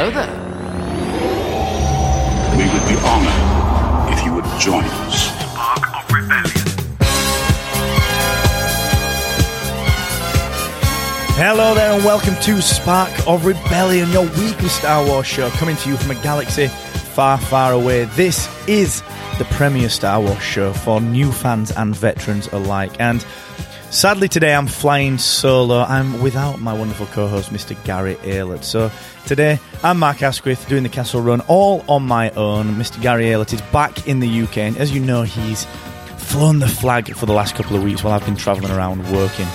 Hello there. We would be honored if you would join us. Spark of Rebellion. Hello there, and welcome to Spark of Rebellion, your weekly Star Wars show coming to you from a galaxy far, far away. This is the premier Star Wars show for new fans and veterans alike. And sadly, today I'm flying solo. I'm without my wonderful co host, Mr. Gary Aylett. So today I'm Mark Asquith doing the Kessel Run all on my own. Mr. Gary Aylett is back in the UK, and as you know, he's flown the flag for the last couple of weeks while I've been traveling around working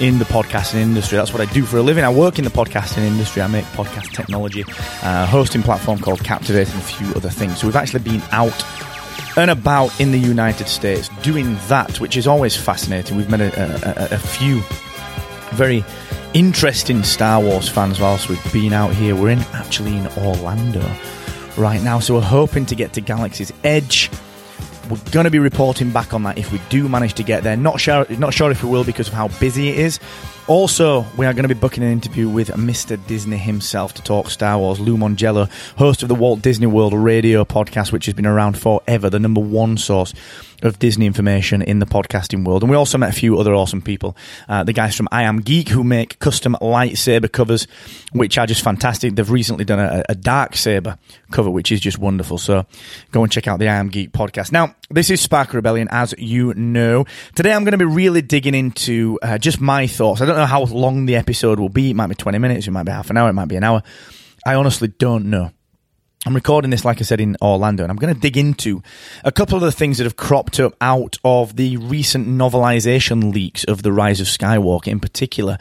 in the podcasting industry. That's what I do for a living. I work in the podcasting industry. I make podcast technology, uh, hosting platform called Captivate, and a few other things. So we've actually been out and about in the United States doing that, which is always fascinating. We've met a, a, a few very interesting Star Wars fans whilst we've been out here. We're in actually in Orlando right now, so we're hoping to get to Galaxy's Edge. We're going to be reporting back on that if we do manage to get there. Not sure, not sure if we will because of how busy it is. Also, we are going to be booking an interview with Mr. Disney himself to talk Star Wars. Lou Mongello, host of the Walt Disney World Radio podcast, which has been around forever, the number one source of Disney information in the podcasting world. And we also met a few other awesome people. Uh, the guys from I Am Geek who make custom lightsaber covers, which are just fantastic. They've recently done a, a dark saber cover, which is just wonderful. So go and check out the I Am Geek podcast. Now, this is Spark Rebellion, as you know. Today I'm going to be really digging into uh, just my thoughts. I don't know how long the episode will be. It might be 20 minutes, it might be half an hour, it might be an hour. I honestly don't know. I'm recording this, like I said, in Orlando, and I'm going to dig into a couple of the things that have cropped up out of the recent novelization leaks of The Rise of Skywalker, in particular,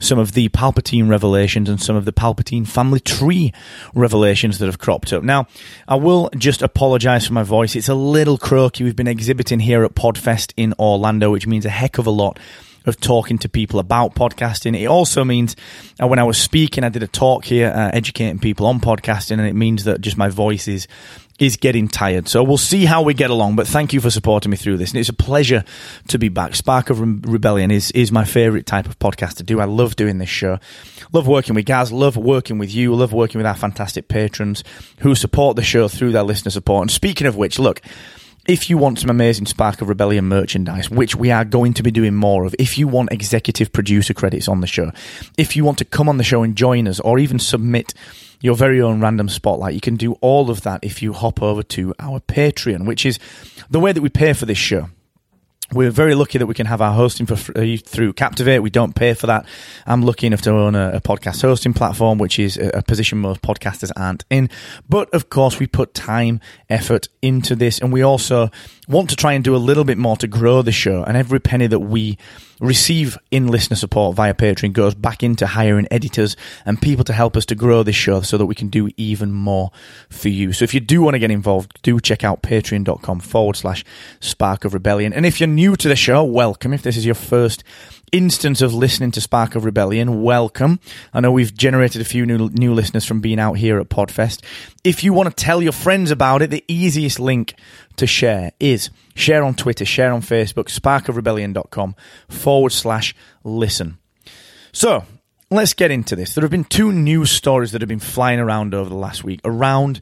some of the Palpatine revelations and some of the Palpatine family tree revelations that have cropped up. Now, I will just apologize for my voice. It's a little croaky. We've been exhibiting here at Podfest in Orlando, which means a heck of a lot of talking to people about podcasting. It also means uh, when I was speaking, I did a talk here, uh, educating people on podcasting, and it means that just my voice is is getting tired. So we'll see how we get along. But thank you for supporting me through this, and it's a pleasure to be back. Spark of Rebellion is is my favorite type of podcast to do. I love doing this show. Love working with guys. Love working with you. Love working with our fantastic patrons who support the show through their listener support. And speaking of which, look if you want some amazing Spark of Rebellion merchandise, which we are going to be doing more of, if you want executive producer credits on the show, if you want to come on the show and join us, or even submit your very own random spotlight, you can do all of that if you hop over to our Patreon, which is the way that we pay for this show. We're very lucky that we can have our hosting for free through Captivate. We don't pay for that. I'm lucky enough to own a, a podcast hosting platform, which is a, a, position most podcasters aren't in. But of course, we put time, effort into this, and we also want to try and do a little bit more to grow the show. And every penny that we receive in listener support via Patreon goes back into hiring editors and people to help us to grow this show so that we can do even more for you. So if you do want to get involved, do check out patreon.com forward slash spark of rebellion. And if you're new to the show, welcome. If this is your first instance of listening to Spark of Rebellion, welcome. I know we've generated a few new new listeners from being out here at Podfest. If you want to tell your friends about it, the easiest link to share is share on Twitter, share on Facebook, sparkofrebellion.com forward slash listen. So let's get into this. There have been two news stories that have been flying around over the last week around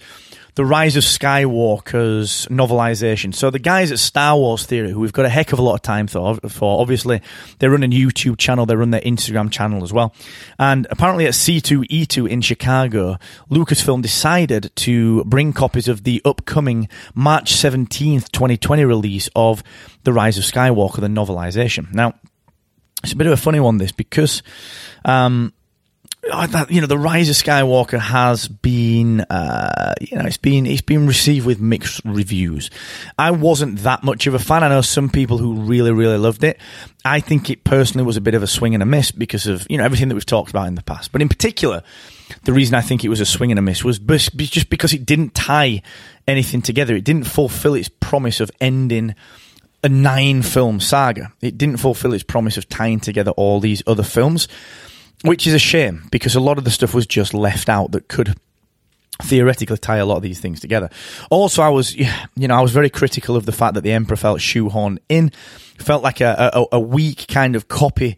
the Rise of Skywalker's novelization. So the guys at Star Wars Theory, who we've got a heck of a lot of time for, for obviously they run a YouTube channel, they run their Instagram channel as well. And apparently at C2E2 in Chicago, Lucasfilm decided to bring copies of the upcoming March 17th, 2020 release of The Rise of Skywalker, the novelization. Now, it's a bit of a funny one, this, because um, that you know the rise of Skywalker has been uh, you know it's been it's been received with mixed reviews. I wasn't that much of a fan. I know some people who really really loved it. I think it personally was a bit of a swing and a miss because of you know everything that we've talked about in the past. But in particular, the reason I think it was a swing and a miss was just because it didn't tie anything together. It didn't fulfill its promise of ending a nine film saga. It didn't fulfill its promise of tying together all these other films which is a shame because a lot of the stuff was just left out that could theoretically tie a lot of these things together. Also, I was, you know, I was very critical of the fact that the Emperor felt shoehorned in, felt like a, a, a weak kind of copy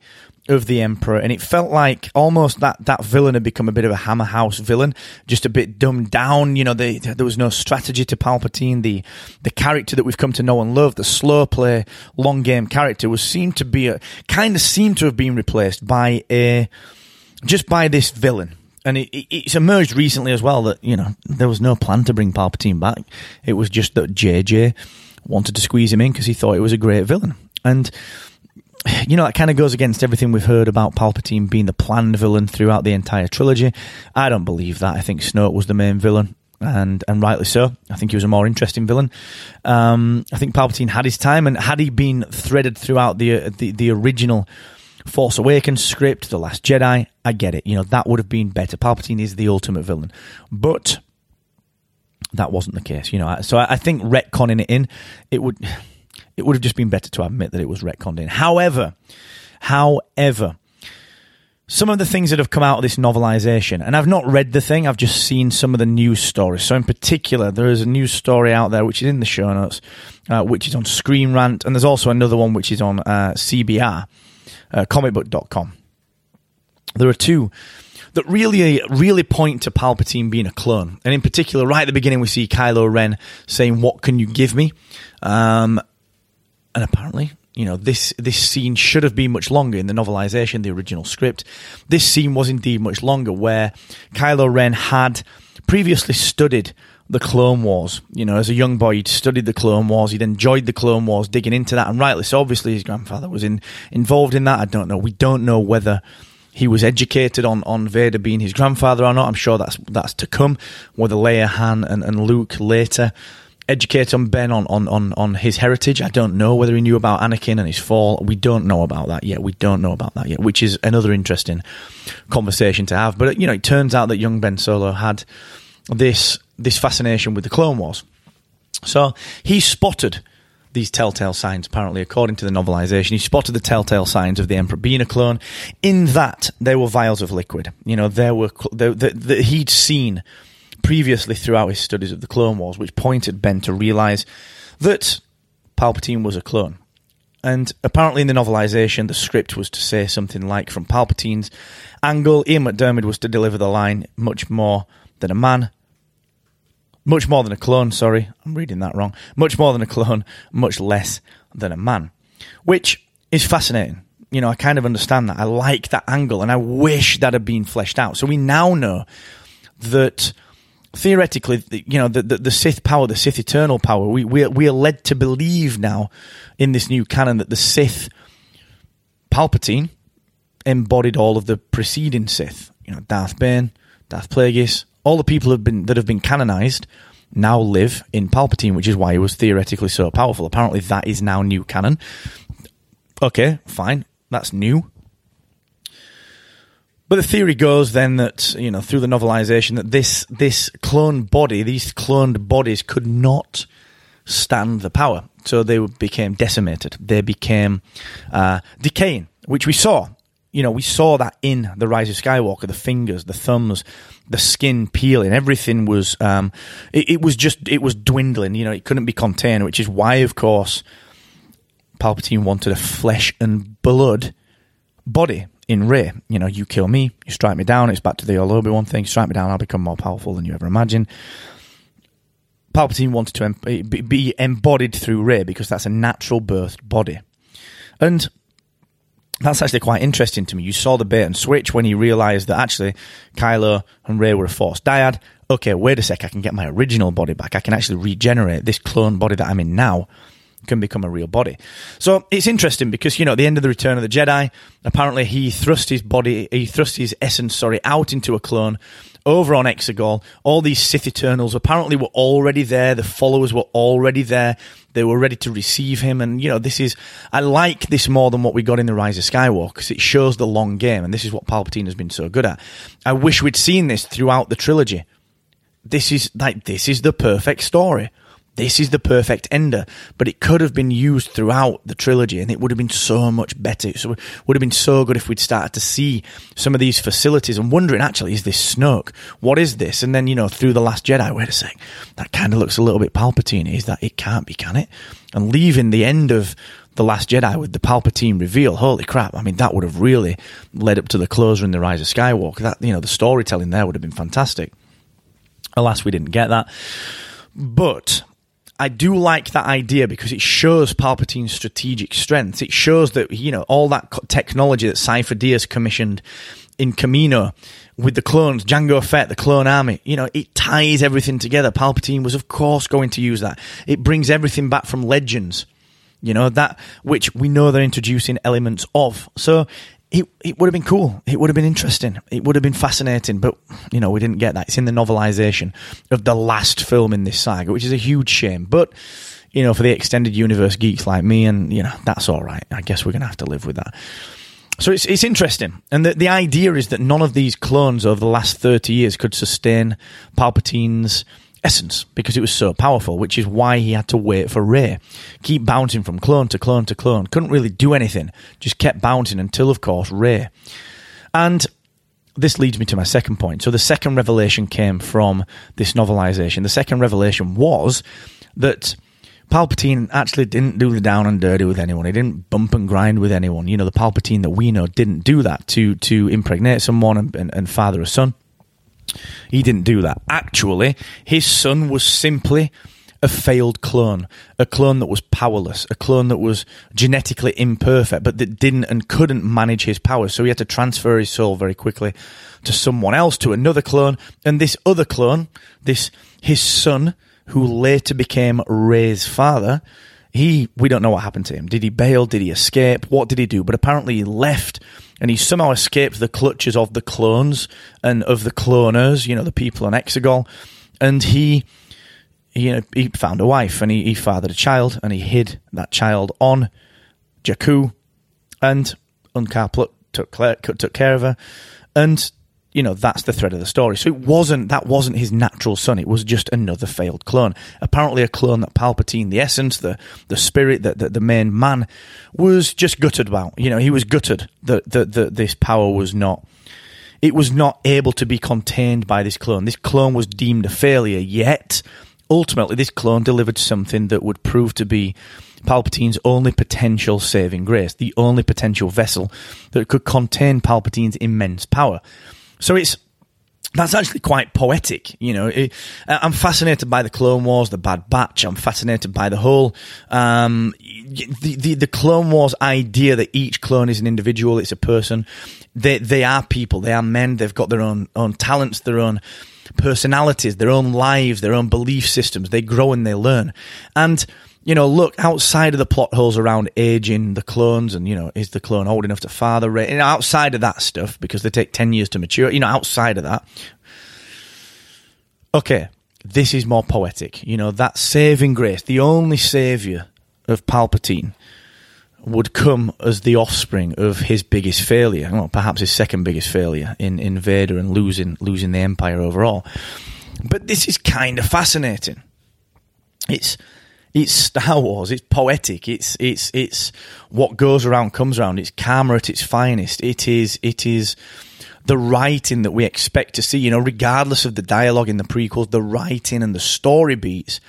of the Emperor, and it felt like almost that that villain had become a bit of a Hammer House villain, just a bit dumbed down. You know, they, there was no strategy to Palpatine. The the character that we've come to know and love, the slow play, long game character, was seemed to be a kind of seemed to have been replaced by a just by this villain. And it, it, it's emerged recently as well that you know there was no plan to bring Palpatine back. It was just that JJ wanted to squeeze him in because he thought it was a great villain, and you know, that kind of goes against everything we've heard about Palpatine being the planned villain throughout the entire trilogy. I don't believe that. I think Snoke was the main villain, and and rightly so. I think he was a more interesting villain. Um, I think Palpatine had his time, and had he been threaded throughout the uh, the, the original Force Awakens script, The Last Jedi, I get it. You know, that would have been better. Palpatine is the ultimate villain, but that wasn't the case. You know, so I, I think retconning it in, it would it would have just been better to admit that it was retconned in. However, however, some of the things that have come out of this novelization, and I've not read the thing, I've just seen some of the news stories. So, in particular, there is a news story out there which is in the show notes, uh, which is on Screen Rant, and there's also another one which is on uh, CBR, uh, comicbook.com. There are two that really, really point to Palpatine being a clone. And in particular, right at the beginning, we see Kylo Ren saying, What can you give me? Um, and apparently, you know, this this scene should have been much longer in the novelization, the original script. This scene was indeed much longer, where Kylo Ren had previously studied the Clone Wars. You know, as a young boy, he'd studied the Clone Wars. He'd enjoyed the Clone Wars, digging into that, and rightly so. Obviously, his grandfather was in, involved in that. I don't know. We don't know whether he was educated on, on Vader being his grandfather or not. I'm sure that's that's to come. Whether Leia, Han, and, and Luke later educate on Ben on, on, on, on his heritage. I don't know whether he knew about Anakin and his fall. We don't know about that yet. We don't know about that yet, which is another interesting conversation to have. But you know, it turns out that young Ben Solo had this this fascination with the Clone Wars. So he spotted these telltale signs, apparently, according to the novelization. He spotted the telltale signs of the Emperor being a clone, in that there were vials of liquid. You know, there were, there, that he'd seen previously throughout his studies of the Clone Wars, which pointed Ben to realize that Palpatine was a clone. And apparently, in the novelization, the script was to say something like, from Palpatine's angle, Ian McDiarmid was to deliver the line, much more than a man, much more than a clone, sorry, I'm reading that wrong. Much more than a clone, much less than a man. Which is fascinating. You know, I kind of understand that. I like that angle and I wish that had been fleshed out. So we now know that theoretically, you know, the, the, the, Sith power, the Sith eternal power, we, we, we are led to believe now in this new canon that the Sith, Palpatine, embodied all of the preceding Sith. You know, Darth Bane, Darth Plagueis, all the people have been that have been canonized now live in Palpatine, which is why he was theoretically so powerful. Apparently, that is now new canon. Okay, fine, that's new. But the theory goes then that you know through the novelization that this this cloned body, these cloned bodies, could not stand the power, so they became decimated. They became uh, decaying, which we saw. You know, we saw that in the Rise of Skywalker. The fingers, the thumbs, the skin peeling, everything was. Um, it, it was just it was dwindling. You know, it couldn't be contained, which is why, of course, Palpatine wanted a flesh and blood body in Rey. You know, you kill me, you strike me down. It's back to the old Obi Wan thing. Strike me down, I'll become more powerful than you ever imagined. Palpatine wanted to em- eh, be embodied through Rey because that's a natural birthed body, and that's actually quite interesting to me. You saw the bait and switch when he realised that actually Kylo and Rey were a force dyad. Okay, wait a sec, I can get my original body back. I can actually regenerate this clone body that I'm in now can become a real body. So it's interesting because you know at the end of the Return of the Jedi, apparently he thrust his body, he thrust his essence, sorry, out into a clone over on Exegol. All these Sith Eternals apparently were already there. The followers were already there. They were ready to receive him. And, you know, this is, I like this more than what we got in The Rise of Skywalker because it shows the long game. And this is what Palpatine has been so good at. I wish we'd seen this throughout the trilogy. This is like, this is the perfect story this is the perfect ender, but it could have been used throughout the trilogy and it would have been so much better. So it would have been so good if we'd started to see some of these facilities and wondering, actually, is this Snoke? What is this? And then, you know, through The Last Jedi, wait a sec, that kind of looks a little bit Palpatine. Is that it can't be, can it? And leaving the end of the Last Jedi with the Palpatine reveal, holy crap! I mean, that would have really led up to the closer in the Rise of Skywalker. That you know, the storytelling there would have been fantastic. Alas, we didn't get that. But I do like that idea because it shows Palpatine's strategic strengths. It shows that you know all that technology that Sifo-Dyas commissioned in Kamino with the clones, Jango Fett, the clone army. You know, it ties everything together. Palpatine was, of course, going to use that. It brings everything back from Legends. You know that which we know they're introducing elements of. So it, it would have been cool. It would have been interesting. It would have been fascinating, but you know we didn't get that. It's in the novelization of the last film in this saga, which is a huge shame. But you know, for the extended universe geeks like me, and you know that's all right. I guess we're gonna have to live with that. So it's it's interesting, and the the idea is that none of these clones over the last thirty years could sustain Palpatine's essence because it was so powerful, which is why he had to wait for Rey. Keep bouncing from clone to clone to clone. Couldn't really do anything, just kept bouncing until, of course, Rey. And this leads me to my second point. So the second revelation came from this novelization. The second revelation was that Palpatine actually didn't do the down and dirty with anyone. He didn't bump and grind with anyone. You know, the Palpatine that we know didn't do that to to impregnate someone and, and, and father a son. He didn't do that. Actually, his son was simply a failed clone, a clone that was powerless, a clone that was genetically imperfect, but that didn't and couldn't manage his powers. So he had to transfer his soul very quickly to someone else, to another clone. And this other clone, this, his son, who later became Rey's father, he, we don't know what happened to him. Did he bail? Did he escape? What did he do? But apparently he left and he somehow escaped the clutches of the clones and of the cloners, you know, the people on Exegol, and he, you know, he found a wife and he, he fathered a child and he hid that child on Jakku, and Unkar took, took care of her, and you know that's the thread of the story. So it wasn't that wasn't his natural son. It was just another failed clone. Apparently, a clone that Palpatine, the essence, the the spirit, that the, the, main man, was just gutted about. You know, he was gutted that that, that this power was not. It was not able to be contained by this clone. This clone was deemed a failure. Yet, ultimately, this clone delivered something that would prove to be Palpatine's only potential saving grace, the only potential vessel that could contain Palpatine's immense power. So it's that's actually quite poetic, you know. It, I'm fascinated by the Clone Wars, the Bad Batch. I'm fascinated by the whole um, the, the the Clone Wars idea that each clone is an individual, it's a person. They they are people, they are men. They've got their own own talents, their own personalities, their own lives, their own belief systems. They grow and they learn, and you know, look outside of the plot holes around aging the clones and, you know, is the clone old enough to father Rey? And outside of that stuff, because they take 10 years to mature, you know, outside of that. Okay, this is more poetic. You know, that saving grace, the only savior of Palpatine would come as the offspring of his biggest failure, well, perhaps his second biggest failure in, in Vader and losing losing the Empire overall. But this is kind of fascinating. It's it's Star Wars. It's poetic. It's it's it's what goes around comes around. It's karma at its finest. It is it is the writing that we expect to see. You know, regardless of the dialogue in the prequels, the writing and the story beats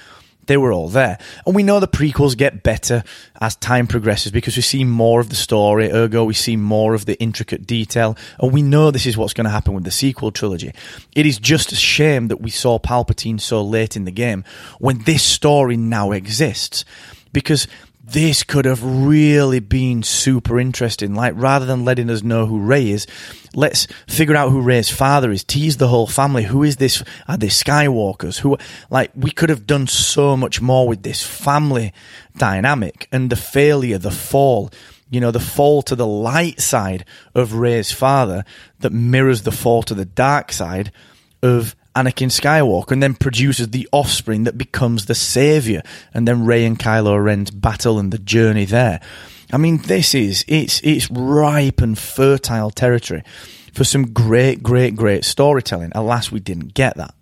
they were all there. And we know the prequels get better as time progresses because we see more of the story, ergo, we see more of the intricate detail. And we know this is what's going to happen with the sequel trilogy. It is just a shame that we saw Palpatine so late in the game when this story now exists. Because this could have really been super interesting. Like, rather than letting us know who Rey is, let's figure out who Rey's father is, tease the whole family. Who is this? Are they Skywalkers? Who, like, we could have done so much more with this family dynamic and the failure, the fall, you know, the fall to the light side of Rey's father that mirrors the fall to the dark side of Anakin Skywalker and then produces the offspring that becomes the savior. And then Rey and Kylo Ren's battle and the journey there. I mean, this is, it's, it's ripe and fertile territory for some great, great, great storytelling. Alas, we didn't get that.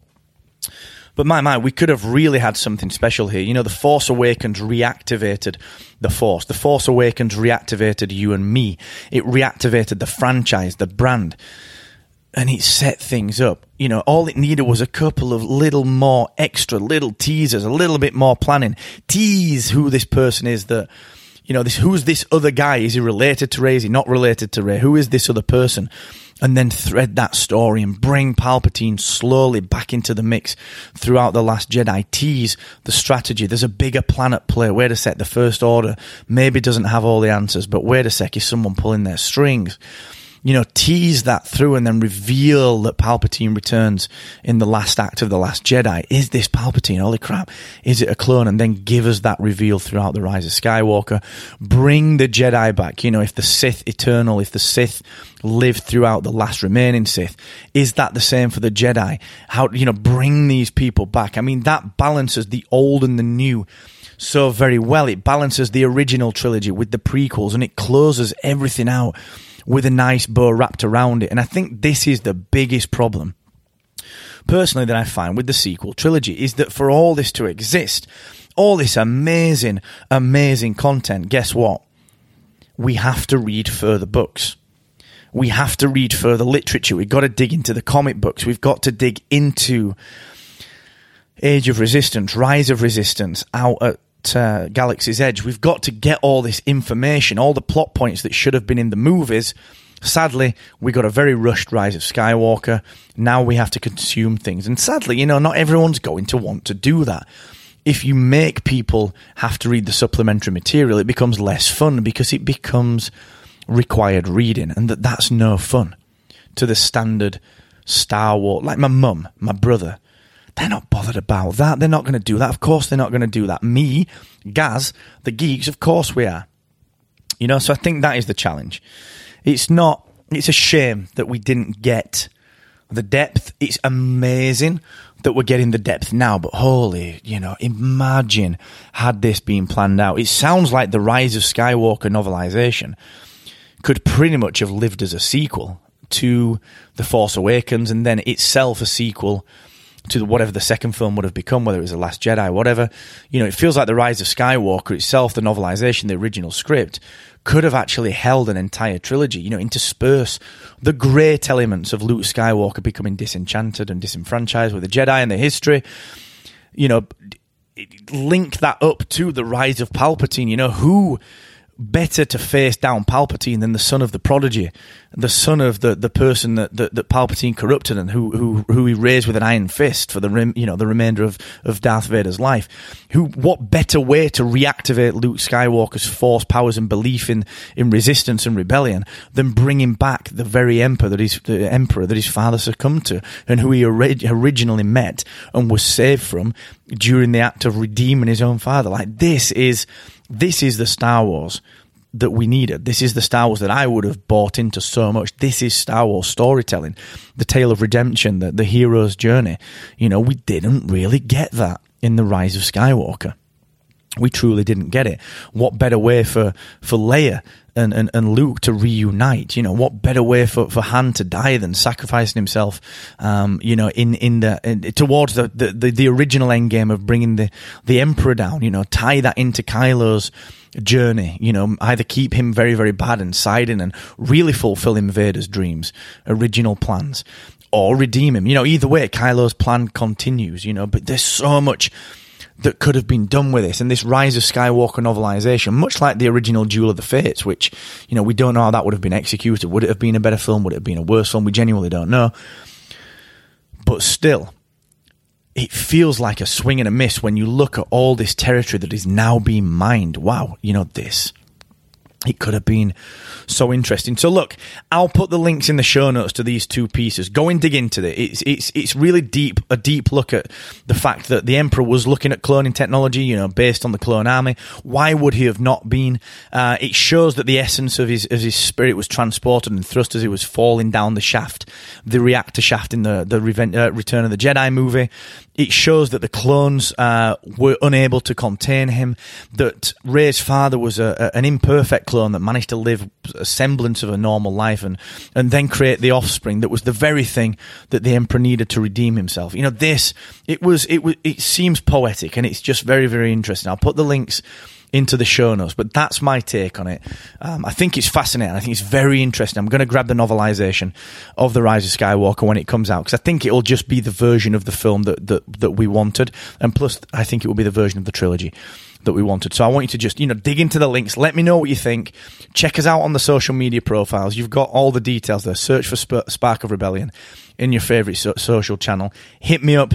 But my, my, we could have really had something special here. You know, The Force Awakens reactivated the Force. The Force Awakens reactivated you and me. It reactivated the franchise, the brand and it set things up. You know, all it needed was a couple of little more extra little teasers, a little bit more planning. Tease who this person is that, you know, this, who's this other guy? Is he related to Rey? Is he not related to Rey? Who is this other person? And then thread that story and bring Palpatine slowly back into the mix throughout The Last Jedi. Tease the strategy. There's a bigger planet play. Wait a sec. The First Order maybe doesn't have all the answers, but wait a sec. Is someone pulling their strings? You know, tease that through and then reveal that Palpatine returns in the last act of The Last Jedi. Is this Palpatine? Holy crap. Is it a clone? And then give us that reveal throughout The Rise of Skywalker. Bring the Jedi back. You know, if the Sith eternal, if the Sith lived throughout the last remaining Sith, is that the same for the Jedi? How, you know, bring these people back. I mean, that balances the old and the new so very well. It balances the original trilogy with the prequels and it closes everything out with a nice bow wrapped around it. And I think this is the biggest problem personally that I find with the sequel trilogy is that for all this to exist, all this amazing, amazing content, guess what? We have to read further books. We have to read further literature. We've got to dig into the comic books. We've got to dig into Age of Resistance, Rise of Resistance, out at uh, Galaxy's Edge. We've got to get all this information, all the plot points that should have been in the movies. Sadly, we got a very rushed Rise of Skywalker. Now we have to consume things. And sadly, you know, not everyone's going to want to do that. If you make people have to read the supplementary material, it becomes less fun because it becomes required reading. And that, that's no fun to the standard Star Wars. Like my mum, my brother, they're not bothered about that. They're not going to do that. Of course, they're not going to do that. Me, Gaz, the geeks, of course we are. You know, so I think that is the challenge. It's not, it's a shame that we didn't get the depth. It's amazing that we're getting the depth now, but holy, you know, imagine had this been planned out. It sounds like the Rise of Skywalker novelization could pretty much have lived as a sequel to The Force Awakens and then itself a sequel to whatever the second film would have become, whether it was The Last Jedi, whatever. You know, it feels like The Rise of Skywalker itself, the novelization, the original script, could have actually held an entire trilogy, you know, intersperse the great elements of Luke Skywalker becoming disenchanted and disenfranchised with the Jedi and the history. You know, link that up to the rise of Palpatine, you know, who better to face down Palpatine than the son of the prodigy, the son of the, the person that, that, that Palpatine corrupted and who, who who he raised with an iron fist for the rem, you know the remainder of, of Darth Vader's life. Who what better way to reactivate Luke Skywalker's force powers and belief in, in resistance and rebellion than bringing back the very emperor that his the emperor that his father succumbed to and who he originally met and was saved from during the act of redeeming his own father. Like this is this is the Star Wars that we needed. This is the Star Wars that I would have bought into so much. This is Star Wars storytelling, the tale of redemption, the, the hero's journey. You know, we didn't really get that in The Rise of Skywalker. We truly didn't get it. What better way for, for Leia and, and, and Luke to reunite? You know, what better way for, for Han to die than sacrificing himself, um, you know, in, in the, in, towards the, the, the, the original end game of bringing the, the Emperor down, you know, tie that into Kylo's, journey. You know, either keep him very, very bad and siding and really fulfilling Vader's dreams, original plans, or redeem him. You know, either way, Kylo's plan continues, you know, but there's so much that could have been done with this. And this Rise of Skywalker novelization, much like the original Duel of the Fates, which, you know, we don't know how that would have been executed. Would it have been a better film? Would it have been a worse film? We genuinely don't know. But still, it feels like a swing and a miss when you look at all this territory that is now being mined. Wow, you know this. It could have been so interesting. So look, I'll put the links in the show notes to these two pieces. Go and dig into it. It's it's it's really deep a deep look at the fact that the emperor was looking at cloning technology, you know, based on the clone army. Why would he have not been? Uh, it shows that the essence of his of his spirit was transported and thrust as he was falling down the shaft, the reactor shaft in the the uh, Return of the Jedi movie. It shows that the clones uh, were unable to contain him. That Rey's father was a, a, an imperfect clone that managed to live a semblance of a normal life and and then create the offspring that was the very thing that the emperor needed to redeem himself. You know, this it was it was it seems poetic and it's just very very interesting. I'll put the links into the show notes. But that's my take on it. Um, I think it's fascinating. I think it's very interesting. I'm going to grab the novelization of The Rise of Skywalker when it comes out because I think it'll just be the version of the film that, that, that we wanted. And plus, I think it will be the version of the trilogy that we wanted. So I want you to just, you know, dig into the links. Let me know what you think. Check us out on the social media profiles. You've got all the details there. Search for Spark of Rebellion in your favorite so- social channel. Hit me up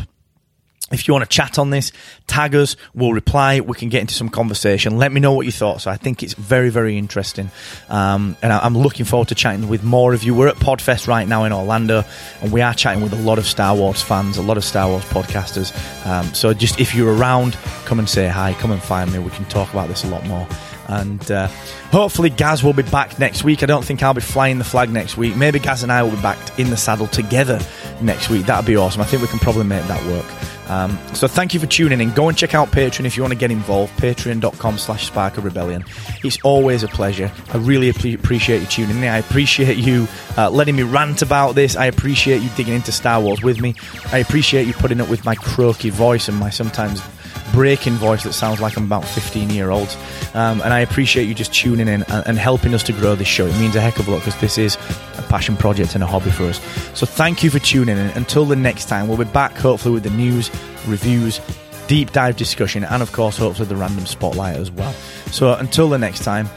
if you want to chat on this, tag us, we'll reply, we can get into some conversation. Let me know what you thought. So I think it's very, very interesting. Um, and I, am looking forward to chatting with more of you. We're at Podfest right now in Orlando, and we are chatting with a lot of Star Wars fans, a lot of Star Wars podcasters. Um, so just if you're around, come and say hi, come and find me. We can talk about this a lot more. And uh, hopefully, Gaz will be back next week. I don't think I'll be flying the flag next week. Maybe Gaz and I will be back in the saddle together next week. That'd be awesome. I think we can probably make that work. Um, so thank you for tuning in. Go and check out Patreon if you want to get involved. Patreon.com slash Spark of Rebellion. It's always a pleasure. I really appreciate you tuning in. I appreciate you uh, letting me rant about this. I appreciate you digging into Star Wars with me. I appreciate you putting up with my croaky voice and my sometimes breaking voice that sounds like I'm about 15 year old. Um, and I appreciate you just tuning in and, and, helping us to grow this show. It means a heck of a lot because this is passion project and a hobby for us. So thank you for tuning in. Until the next time, we'll be back hopefully with the news, reviews, deep dive discussion, and of course, hopefully the random spotlight as well. So until the next time,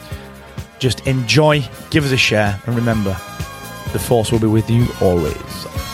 just enjoy, give us a share, and remember, the Force will be with you always.